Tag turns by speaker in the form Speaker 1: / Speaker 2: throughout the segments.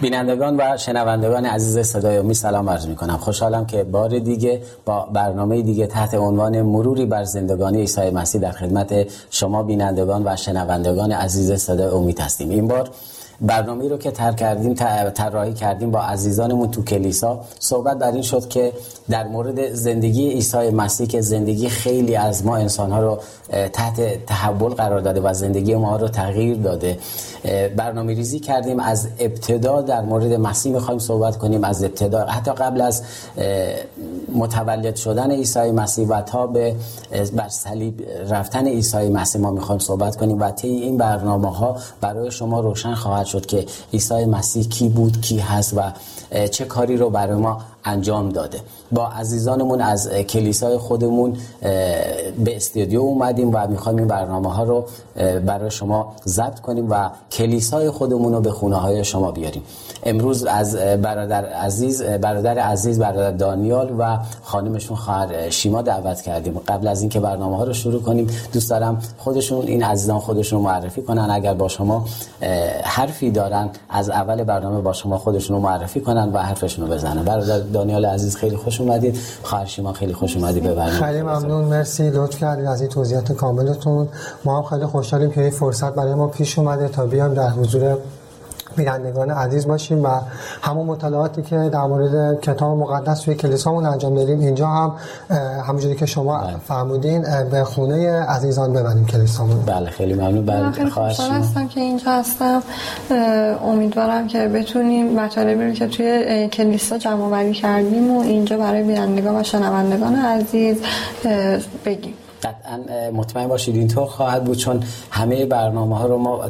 Speaker 1: بینندگان و شنوندگان عزیز صدای امید سلام عرض می کنم خوشحالم که بار دیگه با برنامه دیگه تحت عنوان مروری بر زندگانی عیسی مسیح در خدمت شما بینندگان و شنوندگان عزیز صدای امید هستیم. این بار برنامه رو که تر کردیم طراحی کردیم با عزیزانمون تو کلیسا. صحبت بر این شد که در مورد زندگی عیسی مسیح که زندگی خیلی از ما انسان رو تحت تحول قرار داده و زندگی ما رو تغییر داده. برنامه ریزی کردیم از ابتدا در مورد مسیح می‌خوایم صحبت کنیم از ابتدا. حتی قبل از متولد شدن عیسی مسیح و تا به بر صلیب رفتن عیسی مسیح ما می‌خوایم صحبت کنیم و طی این برنامه ها برای شما روشن خواهد شد که عیسی مسیح کی بود کی هست و چه کاری رو برای ما انجام داده. با عزیزانمون از کلیسای خودمون به استودیو اومدیم و می‌خوایم این برنامه ها رو برای شما ضبط کنیم و کلیسای خودمون رو به خونه های شما بیاریم. امروز از برادر عزیز برادر عزیز برادر دانیال و خانمشون خواهر شیما دعوت کردیم. قبل از اینکه برنامه ها رو شروع کنیم دوست دارم خودشون این عزیزان خودشون معرفی کنن. اگر با شما حرفی دارن از اول برنامه با شما خودشون رو معرفی کنن و حرفشون رو بزنن. برادر دانیال عزیز خیلی خوش اومدید خواهر شیما خیلی خوش اومدید به برنامه
Speaker 2: خیلی ممنون مرسی. لطف کردید از این توضیحات کاملتون. ما هم خیلی خوشحالیم که این فرصت برای ما پیش اومده تا بیام در حضور بینندگان عزیز باشیم و همون مطالعاتی که در مورد کتاب مقدس توی کلیسامون انجام دادیم اینجا هم همونجوری که شما بله. فرمودین به خونه عزیزان ببریم کلیسامون.
Speaker 1: بله خیلی ممنون. بله
Speaker 3: خیلی خوشحال هستم که اینجا هستم. امیدوارم که بتونیم مطالبی رو که توی کلیسا جمع آوری کردیم و اینجا برای بینندگان و شنوندگان عزیز بگیم.
Speaker 1: قطعا مطمئن باشید اینطور خواهد بود چون همه برنامه ها رو ما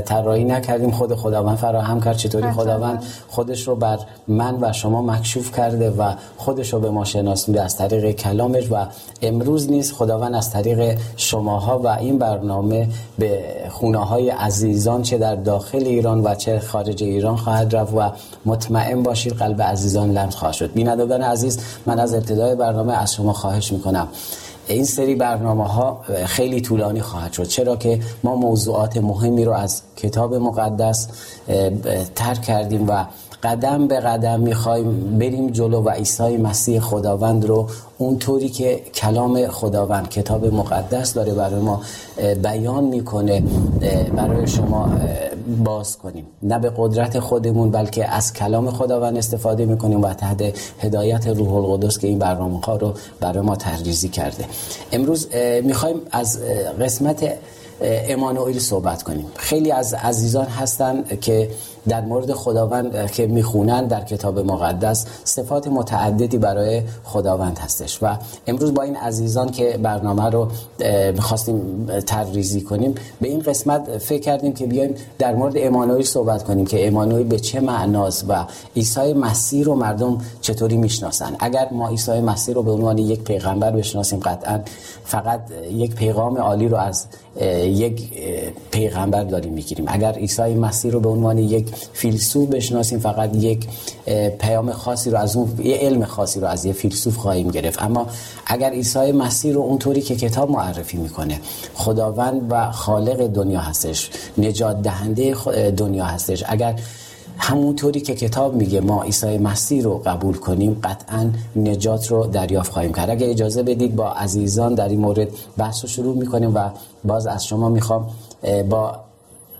Speaker 1: طراحی نکردیم. خود خداوند فراهم کرد. چطوری خداوند؟ خودش رو بر من و شما مکشوف کرده و خودش رو به ما شناسونده از طریق کلامش و امروز نیست خداوند از طریق شماها و این برنامه به خونه های عزیزان چه در داخل ایران و چه خارج ایران خواهد رفت و مطمئن باشید قلب عزیزان لمس خواهد شد. بینندگان عزیز من از ابتدای برنامه از شما خواهش می‌کنم. این سری برنامه ها خیلی طولانی خواهد شد. چرا که ما موضوعات مهمی رو از کتاب مقدس ترک کردیم و قدم به قدم می‌خوایم بریم جلو و عیسی مسیح خداوند رو اونطوری که کلام خداوند کتاب مقدس داره برای ما بیان می‌کنه برای شما باز کنیم. نه به قدرت خودمون بلکه از کلام خداوند استفاده می‌کنیم و تحت هدایت روح القدس که این برنامه ها رو برای ما تحریزی کرده. امروز می‌خوایم از قسمت امانوئیل صحبت کنیم. خیلی از عزیزان هستن که در مورد خداوند که می‌خونن در کتاب مقدس صفات متعددی برای خداوند هستش و امروز با این عزیزان که برنامه رو می‌خواستیم تریزی کنیم به این قسمت فکر کردیم که بیایم در مورد امانوئیل صحبت کنیم که امانوئیل به چه معناست و عیسی مسیح رو مردم چطوری می‌شناسن. اگر ما عیسی مسیح رو به عنوان یک پیغمبر بشناسیم قطعا فقط یک پیغام عالی رو از یک پیغمبر داریم می‌گیریم. اگر عیسی مسیح رو به عنوان یک فیلسوف بشناسیم فقط یک پیام خاصی رو از اون یه علم خاصی رو از یه فیلسوف خواهیم گرفت. اما اگر عیسی مسیح رو اونطوری که کتاب معرفی می‌کنه خداوند و خالق دنیا هستش نجات دهنده دنیا هستش اگر همونطوری که کتاب میگه ما عیسی مسیح رو قبول کنیم قطعا نجات رو دریافت خواهیم کرد. اگه اجازه بدید با عزیزان در این مورد بحث رو شروع می‌کنیم و باز از شما می‌خوام با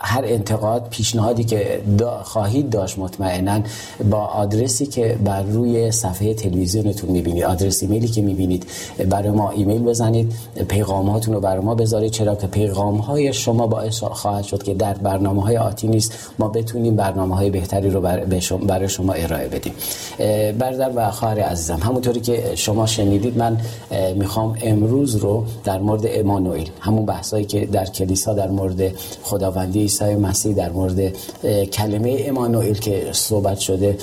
Speaker 1: هر انتقاد پیشنهادی که خواهید داشت مطمئنا با آدرسی که بر روی صفحه تلویزیونتون می‌بینید آدرس ایمیلی که می‌بینید برای ما ایمیل بزنید پیغاماتون رو برای ما بذارید. چرا که پیغام های شما باعث خواهد شد که در برنامه های آتی نیست ما بتونیم برنامه های بهتری رو برای شما ارائه بدیم. برادر و خواهر عزیزم همونطوری که شما شنیدید من می‌خوام امروز رو در مورد امانوئیل همون بحثایی که در کلیسا در مورد خداوندی عیسی مسیح در مورد کلمه امانوئیل که صحبت شده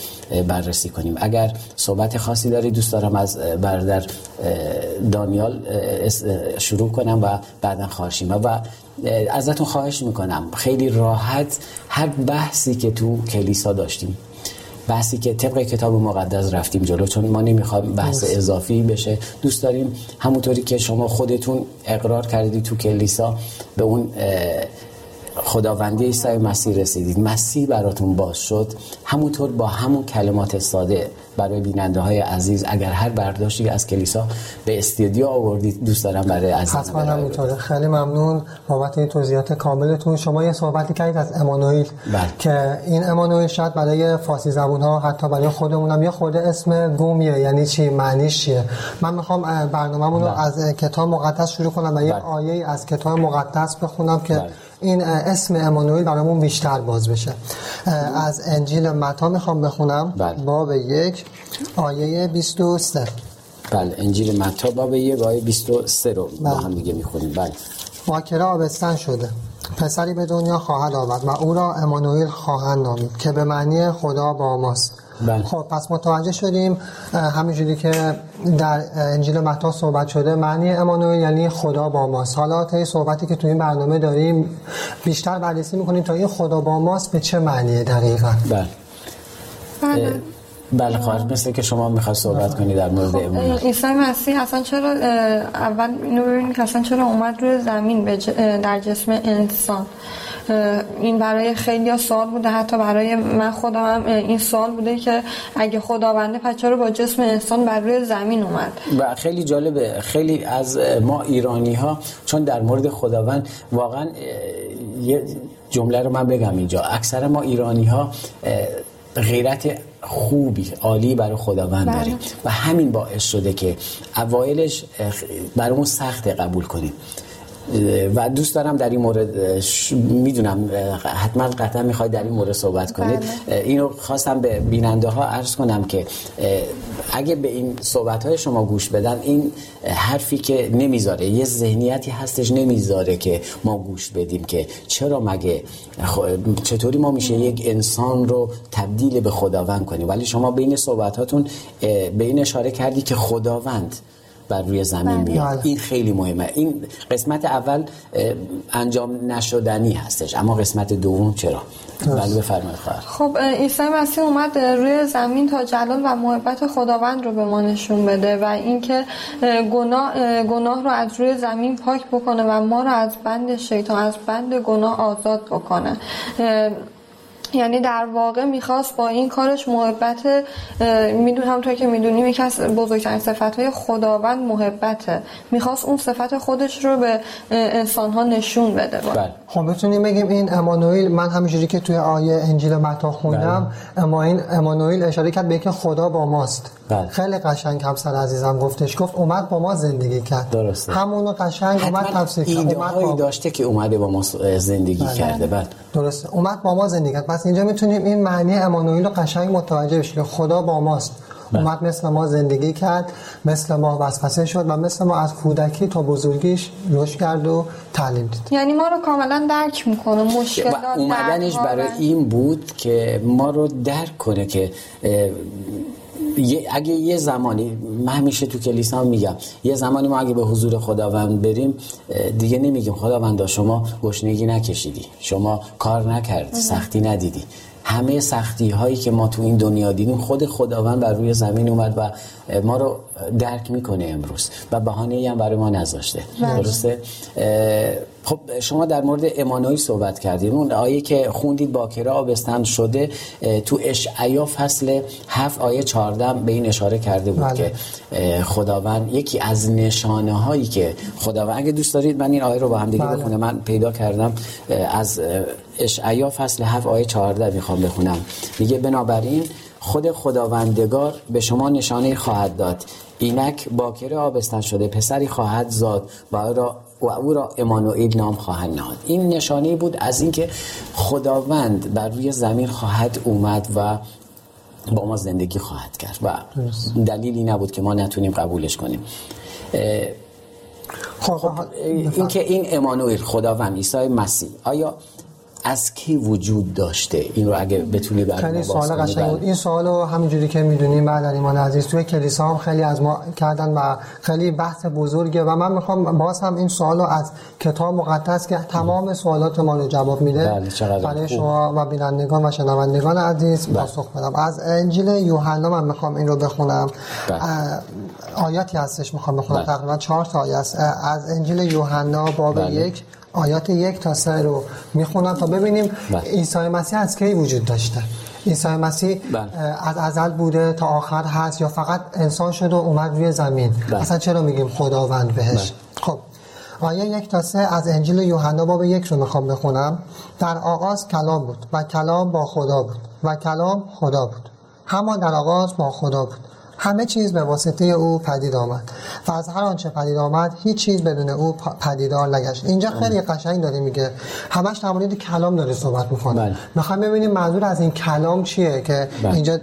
Speaker 1: بررسی کنیم. اگر صحبت خاصی داری دوست دارم از برادر دانیال شروع کنم و بعدا خواهشیم و ازتون خواهش می‌کنم خیلی راحت هر بحثی که تو کلیسا داشتیم بحثی که طبق کتاب مقدس رفتیم جلو چون ما نمی‌خوایم بحث اضافی بشه. دوست داریم همونطوری که شما خودتون اقرار کردید تو کلیسا به اون خداوندی عیسی مسیح رسیدید مسیح براتون باز شد همونطور با همون کلمات ساده برای بیننده های عزیز اگر هر برداشتی از کلیسا به استودیو آوردید دوست دارم برای عزیز
Speaker 2: حتما همینطوره خیلی ممنون بابت این توضیحات کاملتون شما یه صحبتی کردید از امانوئیل بله. که این امانوئیل شاید برای فارسی زبون ها حتی برای خودمونم یه خود اسم گومیه یعنی چی معنیش چیه من می‌خوام برنامه‌مون رو بله. از کتاب مقدس شروع کنم و یه بله. آیه از کتاب مقدس بخونم که بله. این اسم امانوئل برامون بیشتر باز بشه. از انجیل متا می‌خوام بخونم. بله. باب یک آیه 23
Speaker 1: بله انجیل متا باب یک آیه 23 رو بله. با هم دیگه می‌خونیم. بله.
Speaker 2: باکره آبستن شده. پسری به دنیا خواهد آورد و او را امانوئل خواهند نامید که به معنی خدا با ماست. بله. خب پس متوجه شدیم همینجوری که در انجیل متی صحبت شده معنی امانوئل یعنی خدا با ماست. حالا صحبتی که تو این برنامه داریم بیشتر بررسی می‌کنیم تا این خدا با ماست به چه معنیه دقیقا.
Speaker 1: بله. بله. بله خواهد مثل که شما می‌خواد صحبت کنی در مورد خب
Speaker 3: امانوئل. عیسی مسیح اصلا چرا اول اینو ببینید که اصلا چرا اومد روی زمین در جسم انسان. این برای خیلی سوال بوده. حتی برای من خودم هم این سوال بوده که اگه خداونده پس چرا با جسم انسان بر روی زمین اومد؟
Speaker 1: و خیلی جالبه. خیلی از ما ایرانی ها چون در مورد خداوند واقعا یه جمله رو من بگم اینجا. اکثر ما ایرانی ها غیرت خوبی عالی برای خداوند بله. داریم. و همین باعث شده که اوایلش برامون سخت قبول کنیم. و دوست دارم در این مورد می‌دونم حتما قطعا می‌خواید در این مورد صحبت کنید. بله. اینو خواستم به بیننده ها عرض کنم که اگه به این صحبت های شما گوش بدن این حرفی که نمی‌ذاره یه ذهنیتی هستش نمی‌ذاره که ما گوش بدیم که چرا مگه چطوری ما میشه یک انسان رو تبدیل به خداوند کنیم. ولی شما بین صحبتاتون به این اشاره کردی که خداوند بر روی زمین بیاد. بله. این خیلی مهمه. این قسمت اول انجام نشدنی هستش. اما قسمت دوم چرا؟ بله بفرمایید خواهر.
Speaker 3: خب عیسی مسیح اومد روی زمین تا جلال و محبت خداوند رو به ما نشون بده و اینکه گناه گناه رو از روی زمین پاک بکنه و ما رو از بند شیطان از بند گناه آزاد بکنه. یعنی در واقع می‌خواست با این کارش محبت میدون همونطور که می‌دونیم یکی از بزرگترین صفت های خداوند محبته می‌خواست اون صفت خودش رو به انسان ها نشون بده
Speaker 2: بله. خب بتونیم بگیم این امانوئیل من همینجوری که توی آیه انجیل متی خوندم بله. اما این امانوئیل اشاره کرد به اینکه خدا با ماست. بله. خیلی قشنگ همسر عزیزم گفتش گفت اومد با ما زندگی کرد.
Speaker 1: درسته.
Speaker 2: همونو قشنگ اومد تفسیر کرد.
Speaker 1: اومد داشته که اومده با ما زندگی بله. کرده. بله.
Speaker 2: درسته. اومد با ما زندگی کرد. پس اینجا می‌تونیم این معنی امانوئیل رو قشنگ متوجه بشیم. خدا با ماست. اومد مثل ما زندگی کرد مثل ما وسوسه شد و مثل ما از کودکی تا بزرگیش رشد کرد و تعلیم دید
Speaker 3: یعنی ما رو کاملا درک می‌کنه مشکلات
Speaker 1: اومدنش برای این بود که ما رو درک کنه که اگه یه زمانی من همیشه تو کلیسا میگم یه زمانی ما اگه به حضور خداوند بریم دیگه نمیگیم خداوند شما گشنگی نکشیدی شما کار نکردی سختی ندیدی. همه سختی هایی که ما تو این دنیا دیدیم خود خداوند بر روی زمین اومد و ما رو درک می‌کنه امروز و بهانه هم برای ما نذاشته بله. درسته خب شما در مورد امانوی صحبت کردیم اون آیه که خوندید باکره آبستن شده تو اشعیا فصل 7 آیه 14 به این اشاره کرده بود بله. که خداوند یکی از نشانه هایی که خداوند اگه دوست دارید من این آیه رو با هم دیگه بله. بخونم من پیدا کردم از اشعیا فصل 7 آیه 14 می‌خوام بخونم. میگه بنابراین خود خداوندگار به شما نشانه خواهد داد. اینک باکر آبستن شده پسری خواهد زاد و او را و او را امانوئیل نام خواهد نهاد. این نشانه بود از اینکه خداوند بر روی زمین خواهد اومد و با ما زندگی خواهد کرد و دلیلی نبود که ما نتونیم قبولش کنیم. خب, خب این که این امانوئیل خداوند عیسی مسیح آیا از کی وجود داشته این رو اگه بتونی برای
Speaker 2: خیلی سوال قشنگ بود
Speaker 1: بله.
Speaker 2: این سوال رو همینجوری که می‌دونیم بعد ایمان عزیز توی کلیسا هم خیلی از ما کردن و خیلی بحث بزرگه و من می‌خوام باز هم این سوال رو از کتاب مقدس که تمام سوالات ما رو جواب میده
Speaker 1: بله،
Speaker 2: برای. شما و بینندگان و شنوندگان عزیز
Speaker 1: بله.
Speaker 2: پاسخ بدم از انجیل یوحنا من می‌خوام این رو بخونم آیاتی هستش می‌خوام بخونم. تقریبا چهار تا آیه است از انجیل یوحنا باب. یک آیات یک تا سه رو می‌خونم تا ببینیم
Speaker 1: بله.
Speaker 2: عیسی مسیح از کی وجود داشته؟ عیسی مسیح. اه، از ازل بوده تا آخر هست یا فقط انسان شد و اومد روی زمین؟
Speaker 1: بله.
Speaker 2: اصلا چرا میگیم خداوند بهش؟ خب آیه یک تا سه از انجیل یوحنا باب یک رو می‌خوام بخونم. در آغاز کلام بود و کلام با خدا بود و کلام خدا بود. همان در آغاز با خدا بود. همه چیز به واسطه او پدید آمد و از هر آنچه پدید آمد هیچ چیز بدون او پدیدار نگشت. اینجا خیلی قشنگ داره میگه. همش در مورد کلام داره صحبت می‌کنه.
Speaker 1: بله.
Speaker 2: می‌خوام ببینیم منظور از این کلام چیه که
Speaker 1: بله.
Speaker 2: اینجا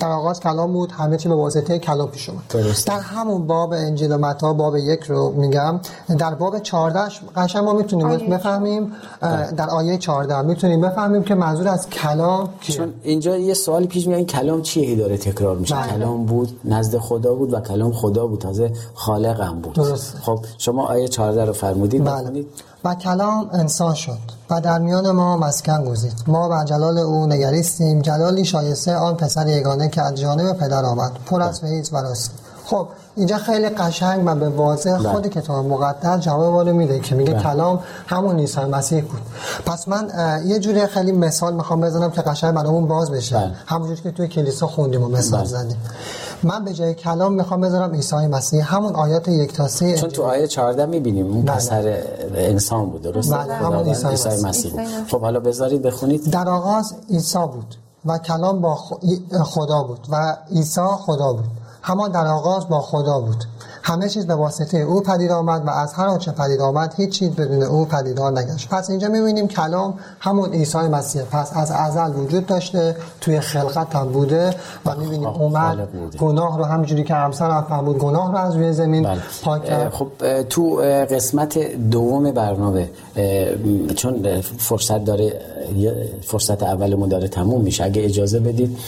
Speaker 2: در آغاز کلام بود همه چی به واسطه کلام پیش اومد. در همون باب انجیل متی باب یک رو میگم. در باب 14 قشنگ ما می‌تونیم
Speaker 3: آیه
Speaker 2: بفهمیم. اه، در آیه 14 می‌تونیم بفهمیم که منظور از کلام
Speaker 1: چون اینجا یه سوالی پیش میاد این کلام چیه هی داره تکرار میشه؟
Speaker 2: بله.
Speaker 1: کلام بود نزد خدا بود و کلام خدا بود تازه خالقم بود
Speaker 2: درسته.
Speaker 1: خب شما آیه 14 رو فرمودید
Speaker 2: بله. و کلام انسان شد و در میان ما مسکن گزید ما بر جلال او نگریستیم جلالی شایسته آن پسر یگانه که از جانب پدر آمد پر از فیض و راست خب اینجا خیلی قشنگ و به واضح
Speaker 1: بله.
Speaker 2: خود کتاب مقدس جواب رو میده که میگه
Speaker 1: بله.
Speaker 2: کلام همون عیسی مسیح بود پس من یه جوری خیلی مثال می‌خوام بزنم که قشنگ برامون باز بشه
Speaker 1: بله.
Speaker 2: همونجور که توی کلیسا خوندیم و مثال
Speaker 1: بله.
Speaker 2: زدیم من به جای کلام می‌خوام بذارم عیسی مسیح همون آیات یک تا سه
Speaker 1: چون تو آیه 14 می‌بینیم اون
Speaker 2: بله.
Speaker 1: پسر انسان بود درست
Speaker 2: بله، همون عیسی مسیح.
Speaker 1: بود
Speaker 3: مسیح.
Speaker 1: خب حالا بذارید بخونید
Speaker 2: در آغاز عیسی بود و کلام با خدا بود و عیسی خدا بود همان در آغاز با خدا بود همه چیز به واسطه او پدید آمد و از هر آنچه پدید آمد هیچ چیز بدون او پدیدار نگشت پس اینجا می‌بینیم کلام همون عیسی مسیح پس از ازل وجود داشته توی خلقت هم بوده و می‌بینیم
Speaker 1: خب،
Speaker 2: اومد. گناه رو همینجوری که همسر هم فهمید گناه رو از روی زمین
Speaker 1: بله.
Speaker 2: پاک کرد
Speaker 1: خب تو قسمت دوم برنامه چون فرصت داره فرصت اولمون داره تموم میشه اگه اجازه بدید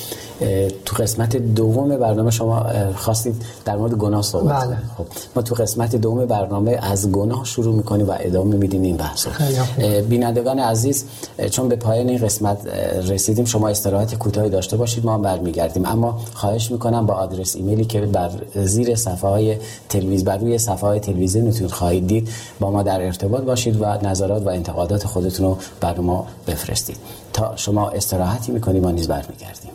Speaker 1: تو قسمت دوم برنامه شما خواستید در مورد گناه صحبت
Speaker 2: بله.
Speaker 1: خب ما تو قسمت دوم برنامه از گناه شروع می‌کنیم و ادامه میدیم این بحث بینندگان عزیز چون به پایان این قسمت رسیدیم شما استراحت کوتاهی داشته باشید ما هم برمیگردیم. اما خواهش می‌کنم با آدرس ایمیلی که بر زیر صفحه های تلویزیون بر روی صفحه های تلویزیونتون خواهید دید با ما در ارتباط باشید و نظرات و انتقادات خودتون رو بر ما بفرستید. تا شما استراحتی می‌کنیم ما نیز برمیگردیم.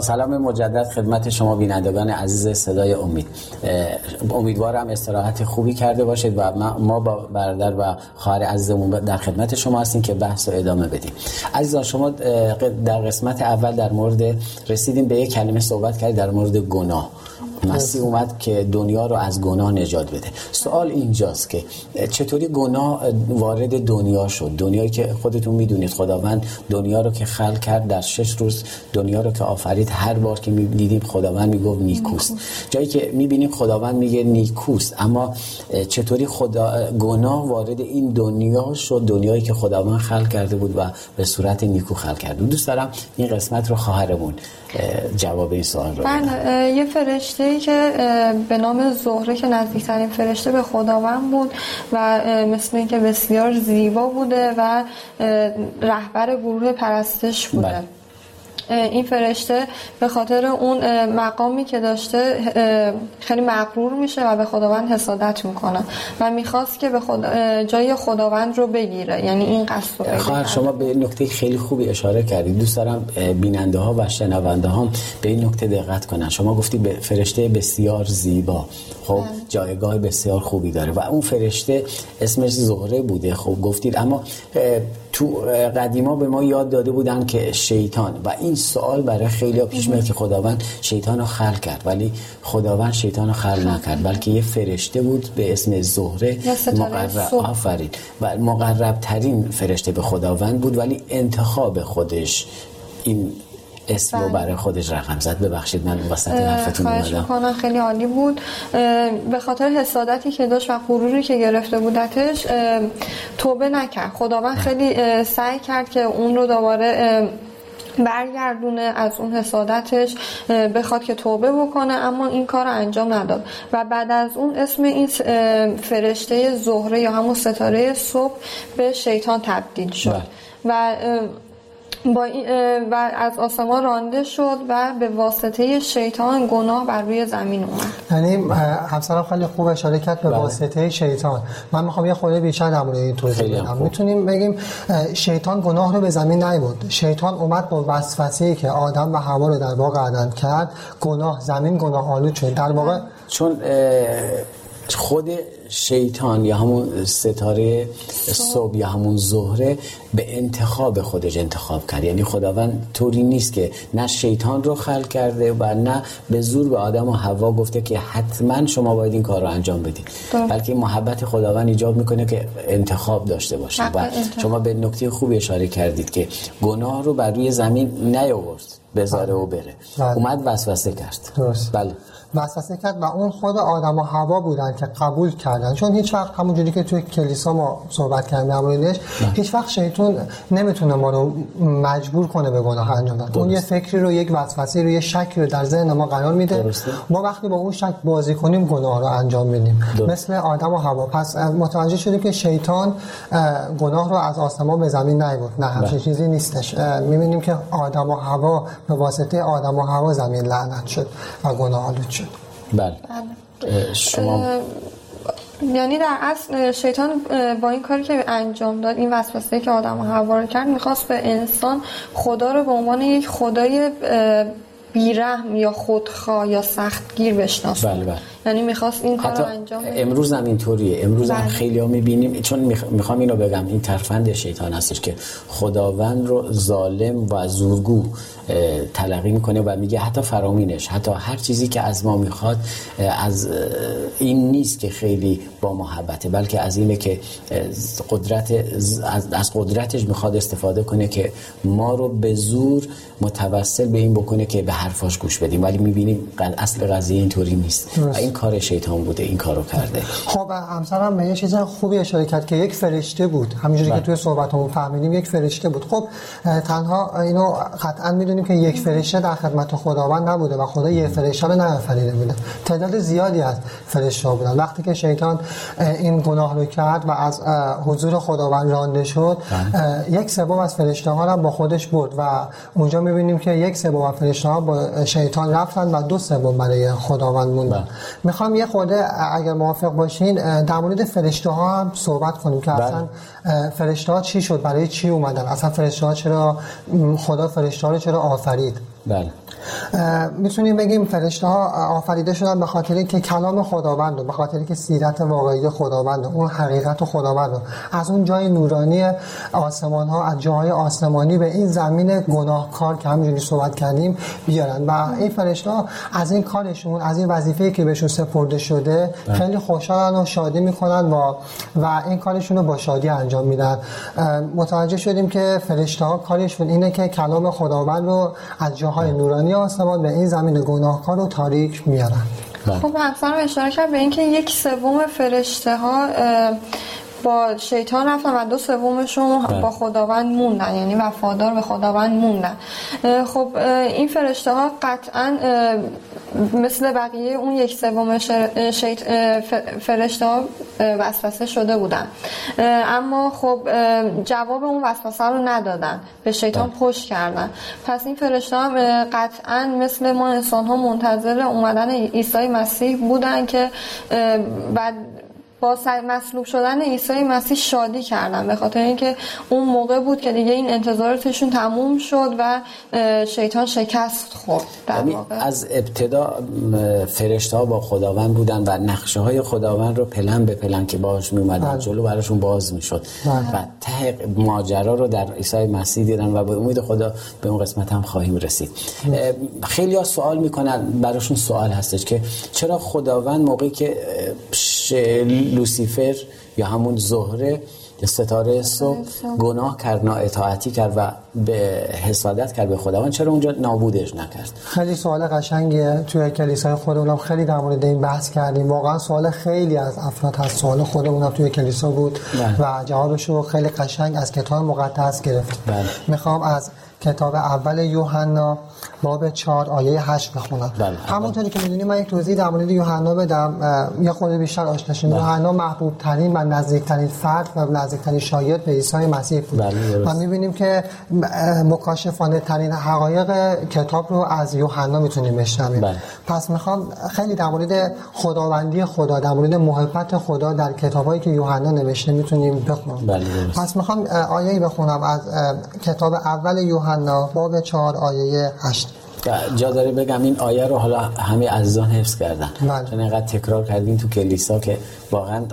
Speaker 1: سلام مجدد خدمت شما بینندگان عزیز صدای امید. امیدوارم استراحت خوبی کرده باشید و ما- با برادر و خواهر عزیزمون در خدمت شما هستیم که بحث رو ادامه بدیم. عزیزان شما در قسمت اول در مورد رسیدیم به یک کلمه صحبت کردید در مورد گناه. مسیح اومد که دنیا رو از گناه نجات بده. سوال اینجاست که چطوری گناه وارد دنیا شد؟ دنیایی که خودتون می‌دونید خداوند دنیا رو که خلق کرد در شش روز دنیا رو که آفرید هر بار که می‌دیدیم خداوند می‌گفت نیکوست. جایی که می‌بینیم خداوند میگه نیکوست. اما چطوری خدا گناه وارد این دنیا شد؟ دنیایی که خداوند خلق کرده بود و به صورت نیکو خلق کرده دوست دارم این قسمت رو خواهرمون جواب این سوال رو
Speaker 3: بله یه فرشته ای که به نام زهره که نزدیکترین فرشته به خداوند بود و مثل اینکه بسیار زیبا بوده و رهبر گروه پرستش بوده بله. این فرشته به خاطر اون مقامی که داشته خیلی مغرور میشه و به خداوند حسادت می‌کنه و می‌خواست که به خدا جای خداوند رو بگیره. یعنی این قصد
Speaker 1: خواهر شما به نکته خیلی خوبی اشاره کردید. دوست دارم بیننده ها و شنونده ها به این نکته دقت کنن. شما گفتی به فرشته بسیار زیبا. خب بله. جایگاه بسیار خوبی داره و اون فرشته اسمش زهره بوده. خب گفتید. اما تو قدیما به ما یاد داده بودن که شیطان. و این سوال برای خیلی پیش میاد که خداوند شیطان رو خلق کرد. ولی خداوند شیطان رو خلق نکرد. بلکه یه فرشته بود به اسم زهره مقرب آفرین. و مقرب ترین فرشته به خداوند بود. ولی انتخاب خودش این اسم رو بله. برای خودش رقم زد. ببخشید من وسط حرفتون
Speaker 3: اومدم. خیلی عالی بود. به خاطر حسادتی که داشت و غروری که گرفته بودتش توبه نکرد. خداوند خیلی سعی کرد که اون رو دوباره برگردونه از اون حسادتش بخواد که توبه بکنه اما این کار رو انجام نداد. و بعد از اون اسم این فرشته زهره یا همون ستاره صبح به شیطان تبدیل شد. بله. و با و از آسمان رانده شد و به واسطه شیطان گناه بر روی زمین اومد.
Speaker 2: یعنی همسرم خیلی خوب اشاره کرد به بله. واسطه شیطان. من می‌خوام یه خورده بیشتر در مورد این توضیح بدم. می‌تونیم بگیم شیطان گناه رو به زمین نیورد شیطان اومد با وسوسه‌ای که آدم و هوا رو در واقع عدن کرد گناه زمین گناه آلود شد. در واقع
Speaker 1: چون خود شیطان یا همون ستاره صبح یا همون زهره به انتخاب خودش انتخاب کرد. یعنی خداوند طوری نیست که نه شیطان رو خلق کرده و نه به زور به آدم و هوا گفته که حتما شما باید این کار رو انجام بدید. بلکه محبت خداوند ایجاب می‌کنه که انتخاب داشته باشه و شما به نکته خوبی اشاره کردید که گناه رو بر روی زمین نیاورد بذاره و بره. بله. اومد وسوسه کرد.
Speaker 2: درست.
Speaker 1: بله.
Speaker 2: وسوسه کرد و اون خود آدم و هوا بودن که قبول کردن. چون هیچ وقت همونجوری که توی کلیسا ما صحبت کردیم در موردش هیچ وقت شیطان نمی‌تونه ما رو مجبور کنه به گناه انجام داد. اون یه فکری رو یک وسوسه رو یه شکی رو در ذهن ما قرار میده. ما وقتی با اون شک بازی کنیم گناه رو انجام میدیم. مثل آدم و هوا پس متوجه شدیم که شیطان گناه رو از آسمان به زمین نیورد نه همچین بله. چیزی نیستش. می‌بینیم که آدم و هوا به واسطه آدم و هوا زمین لعنت شد و گناه آلود شد.
Speaker 1: بله, بله. شما
Speaker 3: یعنی در اصل شیطان با این کاری که انجام داد این وسوسه که آدم هوا کرد می‌خواست به انسان خدا رو به عنوان یک خدای بیرحم یا خودخواه یا سختگیر بشناسه.
Speaker 1: بله بله.
Speaker 3: یعنی می‌خواست این کار انجام بده.
Speaker 1: امروز هم اینطوریه. امروز هم بله. خیلی ها می‌بینیم. چون می‌خوام اینو بگم. این ترفند شیطان هستش که خداوند رو ظالم و زورگو تلقی می‌کنه و میگه حتی فرامینش حتی هر چیزی که از ما می‌خواد از این نیست که خیلی با محبته بلکه از اینه که قدرت از قدرتش می‌خواد استفاده کنه که ما رو به زور متوسل به این بکنه که به حرفاش گوش بدیم. ولی می‌بینیم اصل قضیه اینطوری نیست. و این کار شیطان بوده این کارو کرده
Speaker 2: خب همسرم یه چیز خوبی اشاره کرد که یک فرشته بود همینجوری که بله. توی صحبتمون فهمیدیم یک فرشته بود خب تنها اینو قطعا می‌دونیم که یک فرشته در خدمت خداوند نبوده و خدا یک فرشته رو نیافریده بوده تعداد زیادی از فرشته بودن وقتی که شیطان این گناه رو کرد و از حضور خداوند رانده شد بله. یک سوم از فرشته ها هم با خودش برد و اونجا می‌بینیم که یک سوم از فرشته ها با شیطان رفتن و دو سوم برای خداوند موندن بله. می‌خوام یه خورده اگر موافق باشین در مورد فرشته ها هم صحبت کنیم که اصلا فرشته ها چی شد؟ برای چی اومدن؟ اصلا فرشته ها چرا خدا فرشته ها رو چرا آفرید؟
Speaker 1: بله.
Speaker 2: می‌تونیم بگیم فرشته ها آفریده شدن به خاطر که کلام خداوند به خاطر که سیرت واقعی خداوند اون حقیقت خداوند از اون جای نورانی آسمان ها از جای آسمانی به این زمین گناهکار که همینجوری صحبت کردیم بیارن. و این فرشته ها از این کارشون از این وظیفه که بهشون سپرده شده بله. خیلی خوشحالن و شادی می‌کنن و و این کارشون رو با شادی انجام میدن. متوجه شدیم که فرشته ها کارشون اینه که کلام خداوند رو از های نورانی آسمان به این زمین گناهکار و تاریک میارن.
Speaker 3: خب همسرم اشاره کرد به اینکه یک سوم فرشته ها با شیطان رفتن و دو سومشون
Speaker 1: بله.
Speaker 3: با خداوند موندن یعنی وفادار به خداوند موندن. خب این فرشته ها قطعا مثل بقیه اون یک سوم فرشته ها وسوسه شده بودن. اما خب جواب اون وسوسه رو ندادن به شیطان پشت کردن. پس این فرشته هم اه، قطعا مثل ما انسان ها منتظر اومدن عیسی مسیح بودن که بعد با مصلوب شدن عیسی مسیح شادی کردن به خاطر اینکه اون موقع بود که دیگه این انتظاراتشون تموم شد و شیطان شکست خورد در
Speaker 1: یعنی
Speaker 3: واقع
Speaker 1: از ابتدا فرشته ها با خداوند بودن و نقشه های خداوند رو پلن به پلن که باهاش می اومدن
Speaker 2: بله.
Speaker 1: جلو براشون باز می شد
Speaker 2: بله.
Speaker 1: و ته ماجرا رو در عیسی مسیح دیدن و به امید خدا به اون قسمت هم خواهیم رسید خیلی ها سوال می‌کنن براشون سوال هستش که چرا خداوند موقعی که لوسیفر یا همون زهره ستاره صبح گناه کرد نااطاعتی کرد و به حسادت کرد به خداوند. چرا اونجا نابودش نکرد؟
Speaker 2: خیلی سوال قشنگیه. توی کلیسای خودمونم خیلی در مورد این بحث کردیم. واقعا سوال خیلی از افراد هست. سوال خودمونم توی کلیسا بود.
Speaker 1: بله.
Speaker 2: و جوابش رو خیلی قشنگ از کتاب مقدس گرفت
Speaker 1: بله.
Speaker 2: می‌خوام از کتاب اول یوحنا باب 4 آیه 8 بخونم
Speaker 1: بله.
Speaker 2: همونطوری که می‌دونیم من یک توضیح در مورد یوحنا بدم یه خورده بیشتر آشنا شیم
Speaker 1: بله.
Speaker 2: یوحنا محبوب ترین و نزدیک ترین فرد و نزدیک ترین شاگرد به عیسی مسیح بود
Speaker 1: بله،.
Speaker 2: و می‌بینیم که مکاشفانه ترین حقایق کتاب رو از یوحنا می‌تونیم بشنویم. پس می‌خوام خیلی در مورد خداوندی خدا در مورد محبت خدا در کتابایی که یوحنا نوشته می‌تونیم بخونیم. پس می‌خوام آیه بخونم از کتاب اول یوحنا باب 4 آیه 8
Speaker 1: و جا داره بگم این آیه رو حالا همه عزیزان حفظ کردن.
Speaker 2: بله.
Speaker 1: چون اینقدر تکرار کردیم تو کلیسا که واقعا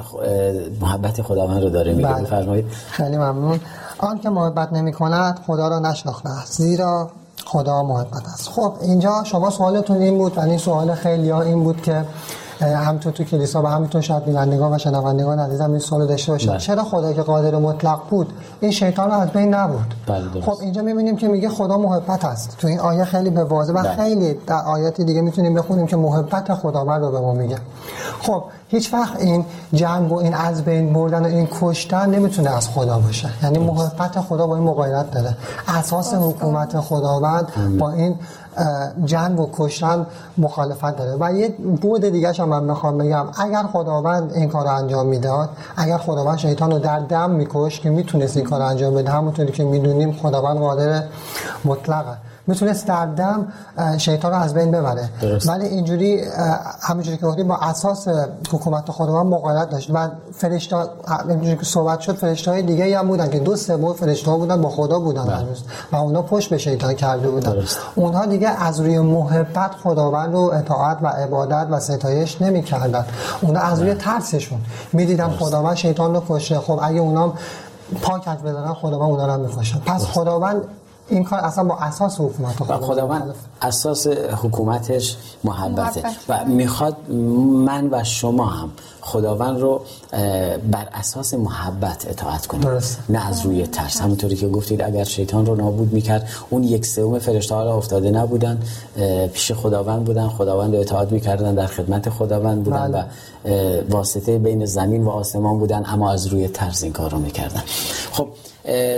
Speaker 1: محبت خداوند رو داره میگه.
Speaker 2: بله.
Speaker 1: بفرمایید.
Speaker 2: خیلی ممنون. آن که محبت نمی کند خدا را نشناخته است. زیرا خدا محبت است. خب اینجا شما سوالتون این بود و این سوال خیلی ها این بود که همینطور تو کلیسا و همینطور شاید بینندگان و شنوندگان عزیزم این سوال داشته باشن.
Speaker 1: بله.
Speaker 2: چرا خدا که قادر مطلق بود این شیطان رو از بین نبود
Speaker 1: بله،.
Speaker 2: خب اینجا می‌بینیم که میگه خدا محبت است. تو این آیه خیلی به واضح و
Speaker 1: بله.
Speaker 2: خیلی در آیات دیگه می‌تونیم بخونیم که محبت خداوند رو به ما میگه. خب هیچ وقت این جنگ و این از بین بردن و این کشتن نمی‌تونه از خدا باشه. یعنی محبت خدا با این مقایرت داره. اساس حکومت خداوند با این جنگ و کشتن مخالفت داره. و یه بود دیگه هم من می‌خوام بگم اگر خداوند این کار رو انجام می‌داد اگر خداوند شیطان رو در دم میکش که می‌تونست این کار رو انجام بده همونطوری که می‌دونیم خداوند قادر مطلقه. می‌تونست در دم اه، شیطان رو از بین ببره.
Speaker 1: درست.
Speaker 2: ولی اینجوری اه، همونجوری که گفتیم با اساس حکومت خداوند مقایرت داشت. و فرشته اینجوری که صحبت شد فرشته های دیگه هم بودن که دو سوم فرشته ها بودن با خدا بودن هنوز. و اونا پشت به شیطان کرده بودن.
Speaker 1: درست.
Speaker 2: اونها دیگه از روی محبت خداوند رو اطاعت و عبادت و ستایش نمی‌کردن. اونا از روی ترسشون. می‌دیدن خداوند شیطان رو کشه خب اگه اونا پاکت بزنن خداوند اونا رو می‌کشه پس خداوند این کار اصلا با اساس حکومت خدا
Speaker 1: خداوند اساس حکومتش محبته.
Speaker 3: محبت.
Speaker 1: و می‌خواد من و شما هم خداوند رو بر اساس محبت اطاعت کنیم.
Speaker 2: درست.
Speaker 1: نه از روی ترس. همونطوری که گفتید اگر شیطان رو نابود می‌کرد اون یک سوم فرشته ها را افتاده نبودن. پیش خداوند بودن. خداوند رو اطاعت می‌کردن در خدمت خداوند بودن
Speaker 2: بله.
Speaker 1: و واسطه بین زمین و آسمان بودن اما از روی ترس این کار رو می‌کردن. خب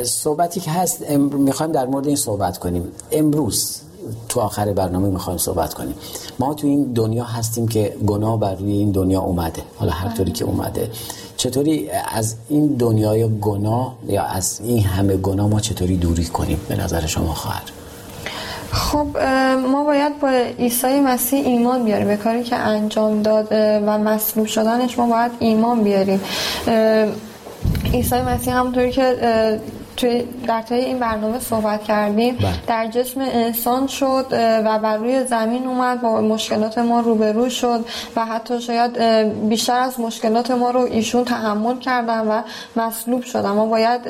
Speaker 1: صحبتی که هست ام- می‌خوایم در مورد این صحبت کنیم. امروز تو آخر برنامه می‌خوایم صحبت کنیم. ما تو این دنیا هستیم که گناه بر روی این دنیا اومده. حالا هر طوری که اومده. چطوری از این دنیای گناه یا از این همه گناه ما چطوری دوری کنیم؟ به نظر شما خواهر.
Speaker 3: خب ما باید با عیسی مسیح ایمان بیاریم. به کاری که انجام داد و مصلوب شدنش ما باید ایمان بیاریم. عیسی مسیح همونطوری که توی در طی این برنامه صحبت کردیم
Speaker 1: بله.
Speaker 3: در جسم انسان شد و بر روی زمین اومد با مشکلات ما روبرو شد و حتی شاید بیشتر از مشکلات ما رو ایشون تحمل کردن و مصلوب شدن ما باید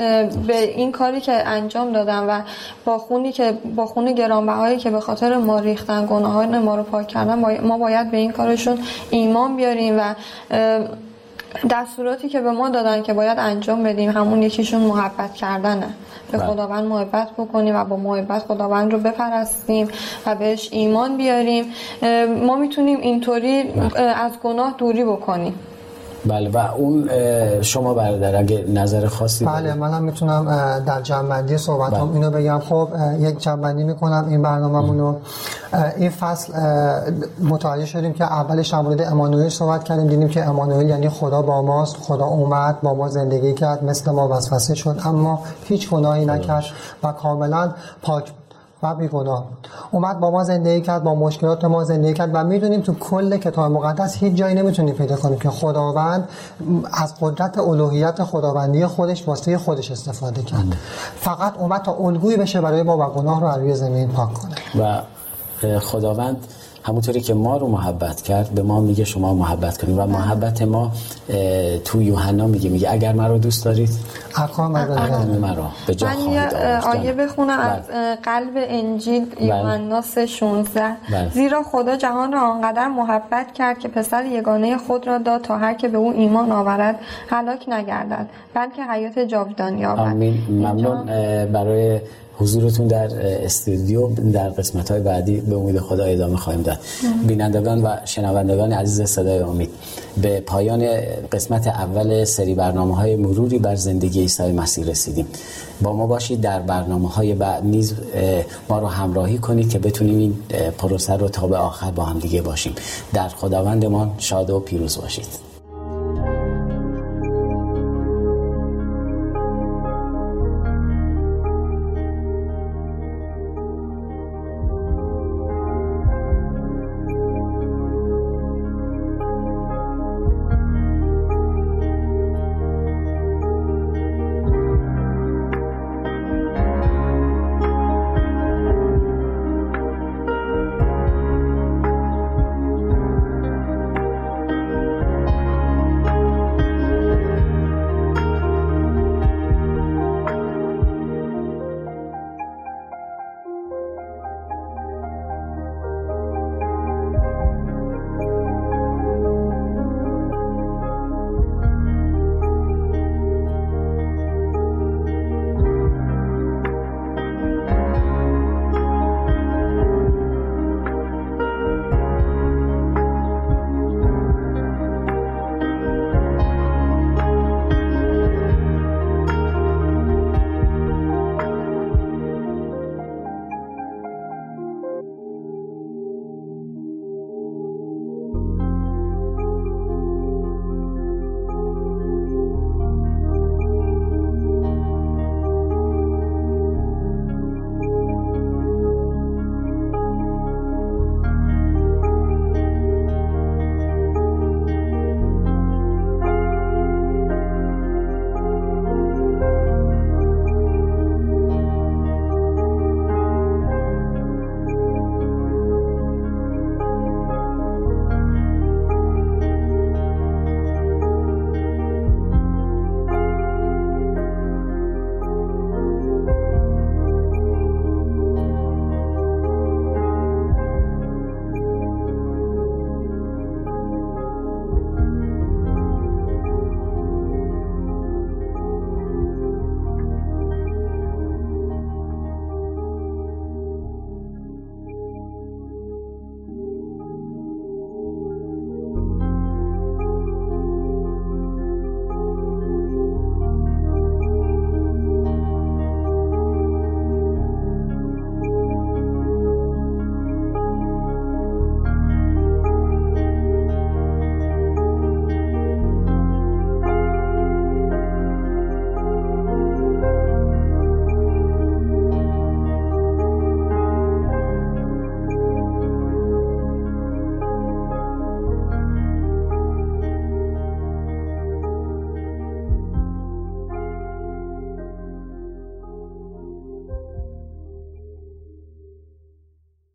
Speaker 3: به این کاری که انجام دادن و با خونی که با خون گرانبهایی که به خاطر ما ریختن گناهان ما رو پاک کردن ما باید به این کارشون ایمان بیاریم و دستوراتی که به ما دادن که باید انجام بدیم همون یکیشون محبت کردنه. به
Speaker 1: بله.
Speaker 3: خداوند محبت بکنیم و با محبت خداوند رو بپرستیم و بهش ایمان بیاریم. ما می‌تونیم اینطوری اه، از گناه دوری بکنیم.
Speaker 1: بله و اون شما برادر اگه نظر خاصی
Speaker 2: بله منم می‌تونم در جنبندی صحبت هم بله. اینو بگم. خب یک جنبندی می‌کنم این برنامه رو. این فصل متوجه شدیم که اولش در مورد امانوئل صحبت کردیم. دیدیم که امانوئل یعنی خدا با ماست خدا اومد با ما زندگی کرد مثل ما وسوسه شد. اما هیچ گناهی نکرد و کاملا پاک و بیگناه بود اومد با ما زندگی کرد با مشکلات ما زندگی کرد و می‌دونیم تو کل کتاب مقدس هیچ جایی نمی‌تونیم پیدا کنیم که خداوند از قدرت الوهیت خداوندی خودش واسه خودش استفاده کرد. فقط اومد تا الگویی بشه برای ما و گناه رو روی زمین پاک کنه.
Speaker 1: و خداوند همونطوری که ما رو محبت کرد به ما میگه شما محبت کنید. و بله. محبت ما تو یوحنا میگه میگه اگر من رو دوست دارید
Speaker 2: احکام
Speaker 1: مرا به جا
Speaker 3: من یه آیه بخونم از بله. قلب انجیل بله. یوحنا 3:16 زیرا خدا جهان را آنقدر محبت کرد که پسر یگانه خود را داد تا هر که به او ایمان آورد هلاک نگردد بلکه حیات جاودان یابد
Speaker 1: آمین. ممنون برای حضورتون در استودیو در قسمت های بعدی به امید خدا ادامه خواهیم داد. بینندگان و شنوندگان عزیز صدای امید به پایان قسمت اول سری برنامه های مروری بر زندگی عیسی مسیح رسیدیم. با ما باشید در برنامه های بعد نیز ما رو همراهی کنید که بتونیم این پروسه رو تا به آخر با هم دیگه باشیم. در خداوندمان شاد و پیروز باشید.